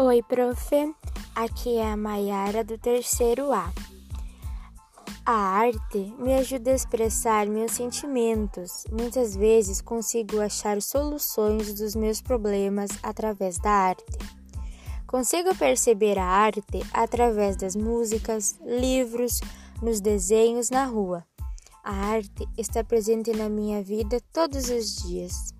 Oi, prof. Aqui é a Maiara do terceiro A. A arte me ajuda a expressar meus sentimentos. Muitas vezes consigo achar soluções dos meus problemas através da arte. Consigo perceber a arte através das músicas, livros, nos desenhos na rua. A arte está presente na minha vida todos os dias.